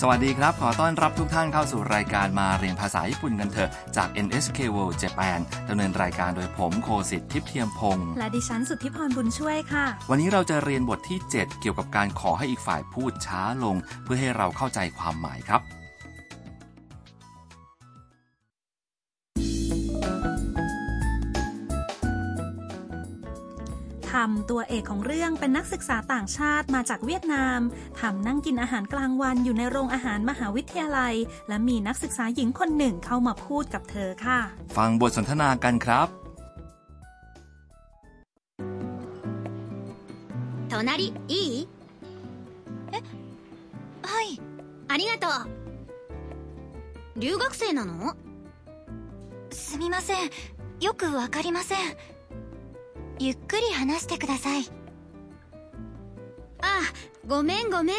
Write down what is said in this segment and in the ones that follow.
สวัสดีครับ ขอต้อนรับทุกท่านเข้าสู่รายการมาเรียนภาษาญี่ปุ่นกันเถอะ จาก NHK World Japan ดำเนินรายการโดยผมโคสิทธิ์ทิพย์เทียมพงศ์และดิฉันสุทธิพรบุญช่วยค่ะ วันนี้เราจะเรียนบทที่ 7 เกี่ยวกับการขอให้อีกฝ่ายพูดช้าลง เพื่อให้เราเข้าใจความหมายครับำตัวเอกของเรื่องเป็นนักศึกษาต่างชาติมาจากเวียดนาม ทำนั่งกินอาหารกลางวันอยู่ในโรงอาหารมหาวิทยาลัย และมีนักศึกษาหญิงคนหนึ่งเข้ามาพูดกับเธอค่ะ ฟังบทสนทนากันครับ 隣いいえはいありがとう留学生なのすみませんよくわかりません ゆっくり話してくださいあごめんごめん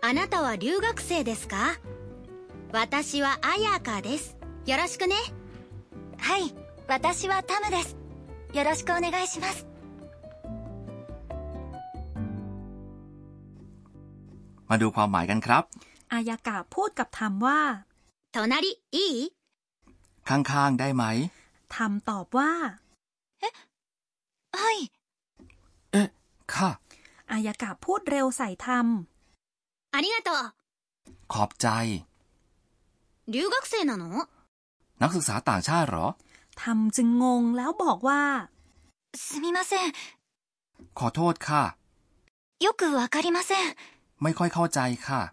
あなたは留学生ですか私は綾香ですよろしくねはい私はタムですよろしくお願いします มาดูความหมายกันครับ อายากะพูดกับทำว่า 隣いい ข้างๆ ได้ไหม ทำตอบว่า はい เอ๊ะ ค่ะ อายากะพูดเร็วใส่ท ありがと ขอบใจ う留学生なの นักศึกษาต่างชาติเหรอ ำทำจึงงงแล้วบอกว่า すみません ขอโทษค่ะ よくわかりません ไม่ค่อยเข้าใจค่ะ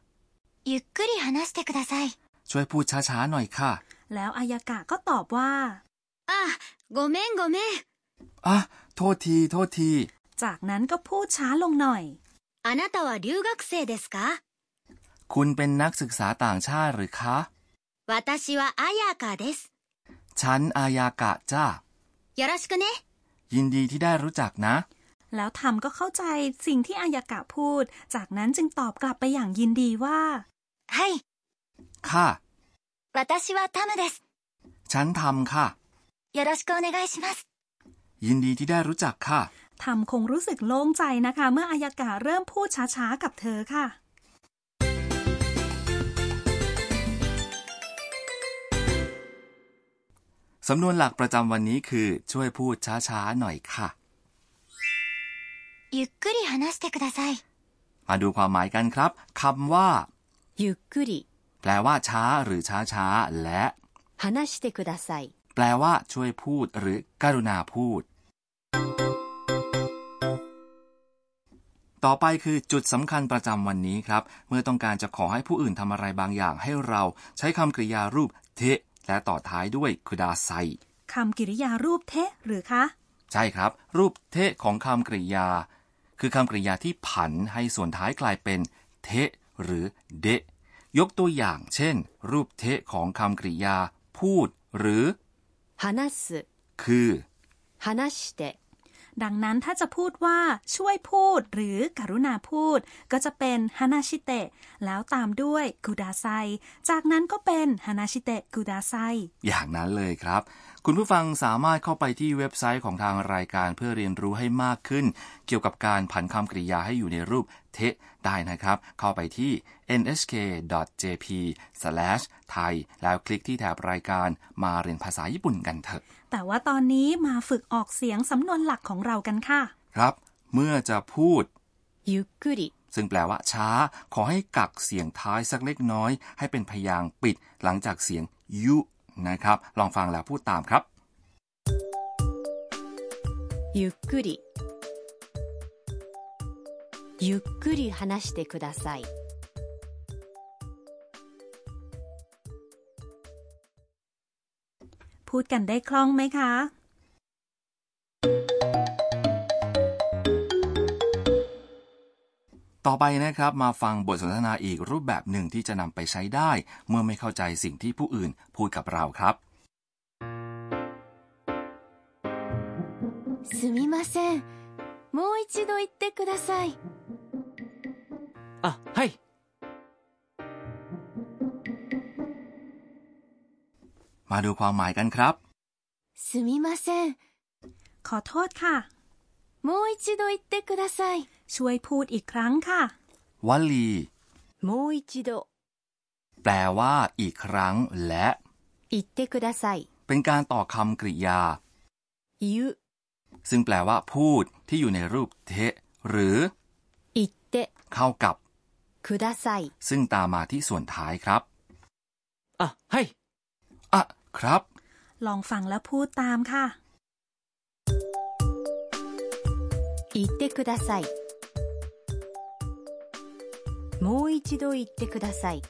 ゆっくり話してください ช่วยพูดช้าๆ หน่อยค่ะ แล้วอายากะก็ตอบว่า あごめんごめん อะโทษที โทษที จากนั้นก็พูดช้าลงหน่อยあなたは留学生ですかคุณเป็นนักศึกษาต่างชาติหรือคะ私はアヤカですฉันอายากะจ้าよろしくねยินดีที่ได้รู้จักนะ แล้วทำก็เข้าใจสิ่งที่อายากะพูด จากนั้นจึงตอบกลับไปอย่างยินดีว่าให้ค่ะ私はタムですฉันทำค่ะよろしくお願いします ยินดีที่ได้รู้จักค่ะทำคงรู้สึกโล่งใจนะคะ เมื่ออายากาเริ่มพูดช้าๆกับเธอค่ะ สำนวนหลักประจำวันนี้คือ ช่วยพูดช้าๆหน่อยค่ะゆっくり話してくださいมาดูความหมายกันครับคำว่าゆっくりแปลว่าช้าหรือช้าๆและ話してくださいแปลว่าช่วยพูดหรือ กรุณาพูด ต่อไปคือจุดสำคัญประจำวันนี้ครับ เมื่อต้องการจะขอให้ผู้อื่นทำอะไรบางอย่างให้เราใช้คำกริยารูปเทะและต่อท้ายด้วยคุดาไซ คำกริยารูปเทะหรือคะ ใช่ครับ รูปเทะของคำกริยา คือคำกริยาที่ผันให้ส่วนท้ายกลายเป็น เทะหรือเดะยกตัวอย่าง เช่น รูปเทะของคำกริยา พูด หรือ 話す คือ 話して ดังนั้นถ้าจะพูดว่าช่วยพูดหรือกรุณาพูด ก็จะเป็นฮานาชิเตะแล้วตามด้วยกุดาไซ จากนั้นก็เป็นฮานาชิเตะกุดาไซ อย่างนั้นเลยครับ คุณผู้ฟังสามารถเข้าไปที่เว็บไซต์ของทางรายการเพื่อเรียนรู้ให้มากขึ้น เกี่ยวกับการผันคำกริยาให้อยู่ในรูปเทะได้นะครับ เข้าไปที่ nhk.jp/thai แล้วคลิกที่แถบรายการมาเรียนภาษาญี่ปุ่นกันเถอะ แต่ว่าตอนนี้มาฝึกออกเสียงสำนวนหลักของเรากันค่ะ ครับ เมื่อจะพูด ゆっくり ซึ่งแปลว่า ช้า ขอให้กักเสียงท้ายสักเล็กน้อย ให้เป็นพยางค์ปิดหลังจากเสียงยุ นะครับ ลองฟังแล้วพูดตามครับ ゆっくりゆっくり話してください พูดกันได้คล่องไหมคะ ต่อไปนะครับมาฟังบทสนทนาอีกรูปแบบหนึ่งที่จะนำไปใช้ได้ เมื่อไม่เข้าใจสิ่งที่ผู้อื่นพูดกับเราครับ すみませんもう一度言ってくださいあはい มาดูความหมายกันครับ すみません ขอโทษค่ะ もう一度言ってください ช่วยพูดอีกครั้งค่ะ วลี もう一度 แปลว่าอีกครั้ง และ 言ってください เป็นการต่อคำกริยา 言う ซึ่งแปลว่า พูดที่อยู่ในรูปเทะ หรือ 言って เข้ากับ ください ซึ่งตามมาที่ส่วนท้ายครับ あ、はい。 อ่ะ ครับ ลองฟังและพูดตามค่ะ 言ってください もう一度言ってください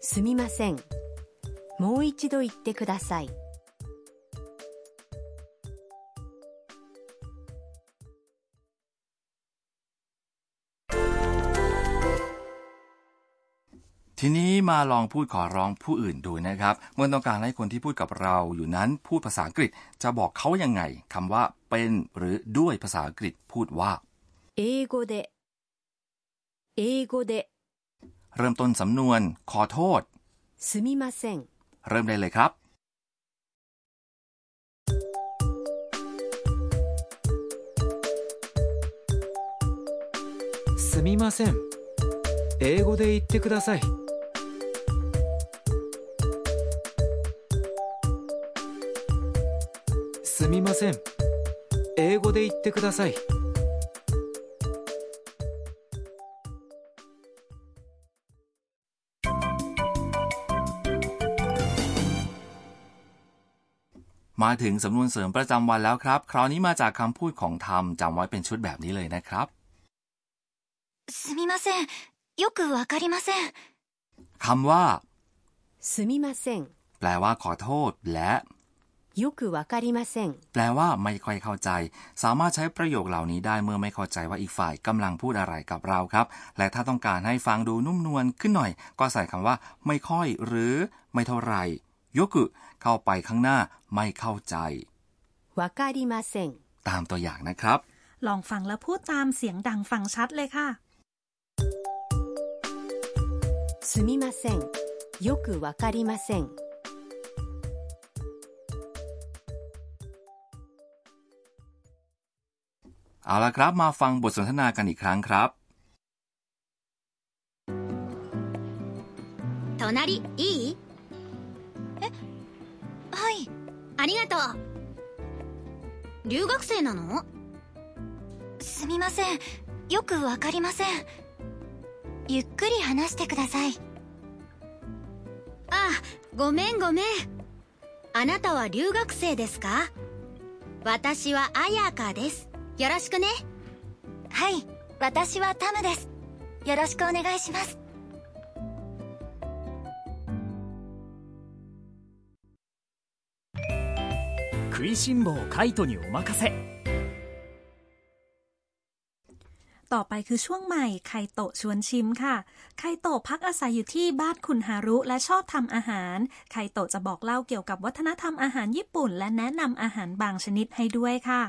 すみませんもう一度言ってください ทีนี้มาลองพูดขอร้องผู้อื่นดูนะครับ เมื่อต้องการให้คนที่พูดกับเราอยู่นั้นพูดภาษาอังกฤษ จะบอกเขายังไงคำว่าเป็นหรือด้วยภาษาอังกฤษพูดว่า 英語で英語で เริ่มต้นสำนวน ขอโทษ すみません เริ่มได้เลยครับ すみません。英語で言ってください。すみません。英語で言ってください。 มาถึงสำนวนเสริมประจำวันแล้วครับ คราวนี้มาจากคำพูดของธรรมจำไว้เป็นชุดแบบนี้เลยนะครับ すみませんよくわかりません คำว่า すみません แปลว่าขอโทษ และ よくわかりません แปลว่าไม่ค่อยเข้าใจ สามารถใช้ประโยคเหล่านี้ได้เมื่อไม่เข้าใจว่าอีกฝ่ายกำลังพูดอะไรกับเราครับ และถ้าต้องการให้ฟังดูนุ่มนวลขึ้นหน่อย ก็ใส่คำว่า ไม่ค่อย หรือ ไม่เท่าไหร่ ยกุเข้าไปข้างหน้า ไม่เข้าใจ わかりません ตามตัวอย่างนะครับ ลองฟังและพูดตามเสียงดังฟังชัดเลยค่ะ すみませんよくわかりません เอาละครับ มาฟังบทสนทนากันอีกครั้งครับ 隣いいはい いありがとう留学生なの？すみません。よくわかりません。ゆっくり話してください。あごめんごめん。あなたは留学生ですか？私は綾香です。よろしくね。はい。私はタムです。よろしくお願いします食いしん坊カイトにお任せ ต่อไปคือช่วงใหม่ไคโตะชวนชิมค่ะ ไคโตะพักอาศัยอยู่ที่บ้านคุณฮารุและชอบทำอาหาร ไคโตะจะบอกเล่าเกี่ยวกับวัฒนธรรมอาหารญี่ปุ่น และแนะนำอาหารบางชนิดให้ด้วยค่ะ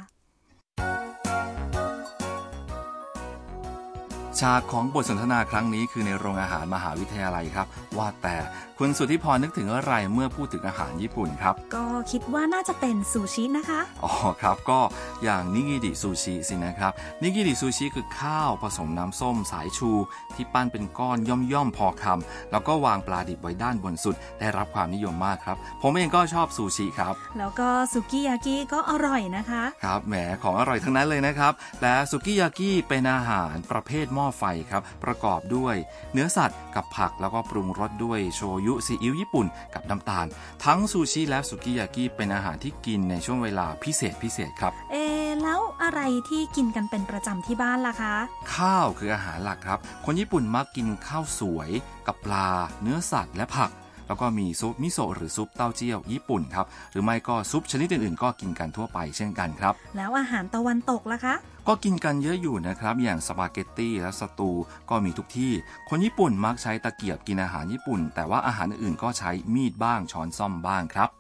ฉากของบทสนทนาครั้งนี้คือในโรงอาหารมหาวิทยาลัยครับ ว่าแต่คุณสุทธิพรนึกถึงอะไรเมื่อพูดถึงอาหารญี่ปุ่นครับ ก็คิดว่าน่าจะเป็นซูชินะคะ อ๋อครับก็อย่างนิกิริซูชิสินะครับ นิกิริซูชิคือข้าวผสมน้ำส้มสายชู ที่ปั้นเป็นก้อนย่อมๆพอคำแล้วก็วางปลาดิบไว้ด้านบนสุด ได้รับความนิยมมากครับ ผมเองก็ชอบซูชิครับ แล้วก็สุกิยากิก็อร่อยนะคะ ครับแหมของอร่อยทั้งนั้นเลยนะครับ และสุกิยากิเป็นอาหารประเภทหม้อไฟครับ ประกอบด้วยเนื้อสัตว์กับผักแล้วก็ปรุงรสด้วยโชยุซีอิ๊วญี่ปุ่นกับน้ำตาล ทั้งซูชิและสุกิยากิเป็นอาหารที่กินในช่วงเวลาพิเศษพิเศษครับ เอะแล้วอะไรที่กินกันเป็นประจำที่บ้านล่ะคะ ข้าวคืออาหารหลักครับ คนญี่ปุ่นมักกินข้าวสวยกับปลา เนื้อสัตว์และผัก แล้วก็มีซุปมิโซะหรือซุปเต้าเจี้ยวญี่ปุ่นครับหรือไม่ก็ซุปชนิดอื่นๆ ก็กินกันทั่วไปเช่นกันครับ แล้วอาหารตะวันตกล่ะคะ ก็กินกันเยอะอยู่นะครับ อย่างสปาเกตตี้และสตูก็มีทุกที่ คนญี่ปุ่นมักใช้ตะเกียบกินอาหารญี่ปุ่น แต่ว่าอาหารอื่นๆก็ใช้มีดบ้างช้อนซ่อมบ้างครับ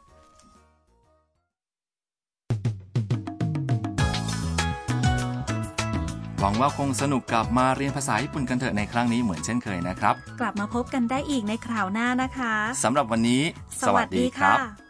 หวังว่าคงสนุกกับมาเรียนภาษาญี่ปุ่นกันเถอะในครั้งนี้เหมือนเช่นเคยนะครับ กลับมาพบกันได้อีกในคราวหน้านะคะสำหรับวันนี้ สวัสดีค่ะ